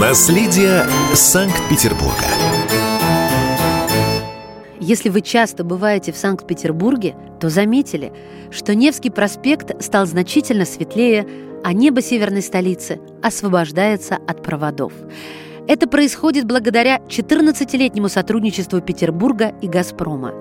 Наследие Санкт-Петербурга. Если вы часто бываете в Санкт-Петербурге, то заметили, что Невский проспект стал значительно светлее, а небо северной столицы освобождается от проводов. Это происходит благодаря 14-летнему сотрудничеству Петербурга и «Газпрома».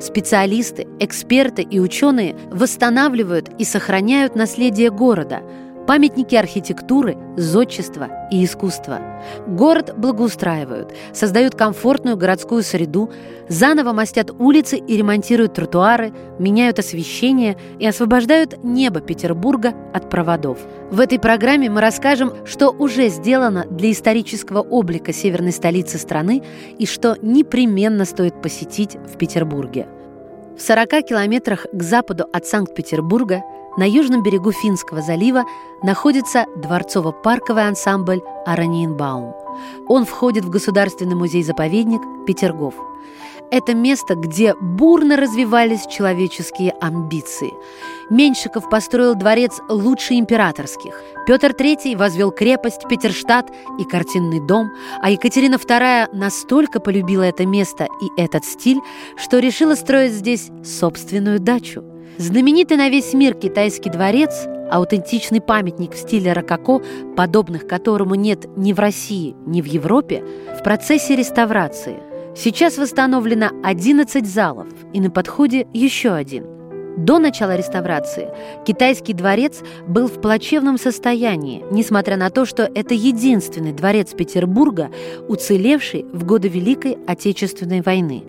Специалисты, эксперты и ученые восстанавливают и сохраняют наследие города – памятники архитектуры, зодчества и искусства. Город благоустраивают, создают комфортную городскую среду, заново мастят улицы и ремонтируют тротуары, меняют освещение и освобождают небо Петербурга от проводов. В этой программе мы расскажем, что уже сделано для исторического облика северной столицы страны и что непременно стоит посетить в Петербурге. В 40 километрах к западу от Санкт-Петербурга – на южном берегу Финского залива находится дворцово-парковый ансамбль «Араньенбаум». Он входит в Государственный музей-заповедник Петергоф. Это место, где бурно развивались человеческие амбиции. Меньшиков построил дворец лучше императорских. Петр III возвел крепость Петерштадт и картинный дом, а Екатерина II настолько полюбила это место и этот стиль, что решила строить здесь собственную дачу. Знаменитый на весь мир китайский дворец – аутентичный памятник в стиле рококо, подобных которому нет ни в России, ни в Европе, в процессе реставрации. Сейчас восстановлено 11 залов и на подходе еще один. До начала реставрации китайский дворец был в плачевном состоянии, несмотря на то, что это единственный дворец Петербурга, уцелевший в годы Великой Отечественной войны.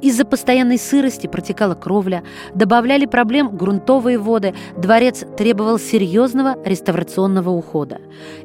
Из-за постоянной сырости протекала кровля, добавляли проблем грунтовые воды, дворец требовал серьезного реставрационного ухода.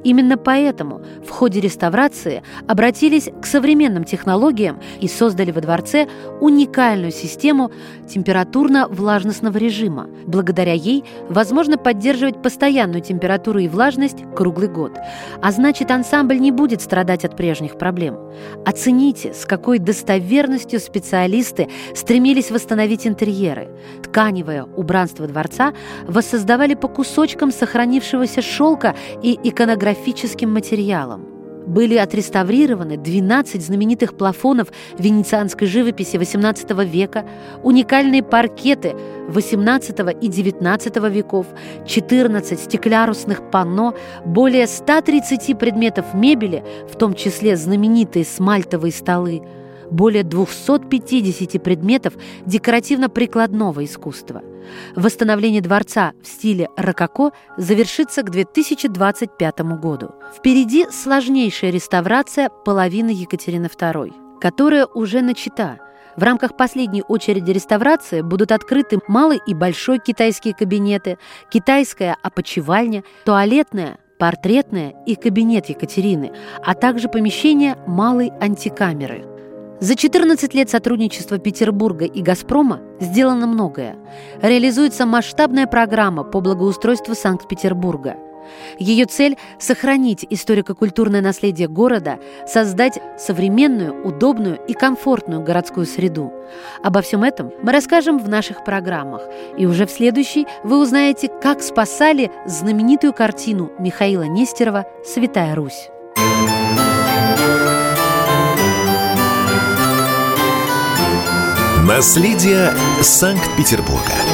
Именно поэтому в ходе реставрации обратились к современным технологиям и создали во дворце уникальную систему температурно-влажностного режима. Благодаря ей возможно поддерживать постоянную температуру и влажность круглый год. А значит, ансамбль не будет страдать от прежних проблем. Оцените, с какой достоверностью специалисты артисты стремились восстановить интерьеры. Тканевое убранство дворца воссоздавали по кусочкам сохранившегося шелка и иконографическим материалам были отреставрированы 12 знаменитых плафонов венецианской живописи XVIII века, уникальные паркеты XVIII и XIX веков, 14 стеклярусных панно, более 130 предметов мебели, в том числе знаменитые смальтовые столы – более 250 предметов декоративно-прикладного искусства. Восстановление дворца в стиле рококо завершится к 2025 году. Впереди сложнейшая реставрация половины Екатерины II, которая уже начата. В рамках последней очереди реставрации будут открыты малый и большой китайские кабинеты, китайская опочивальня, туалетная, портретная и кабинет Екатерины, а также помещение малой антикамеры – за 14 лет сотрудничества Петербурга и «Газпрома» сделано многое. Реализуется масштабная программа по благоустройству Санкт-Петербурга. Ее цель – сохранить историко-культурное наследие города, создать современную, удобную и комфортную городскую среду. Обо всем этом мы расскажем в наших программах. И уже в следующей вы узнаете, как спасали знаменитую картину Михаила Нестерова «Святая Русь». Наследие Санкт-Петербурга.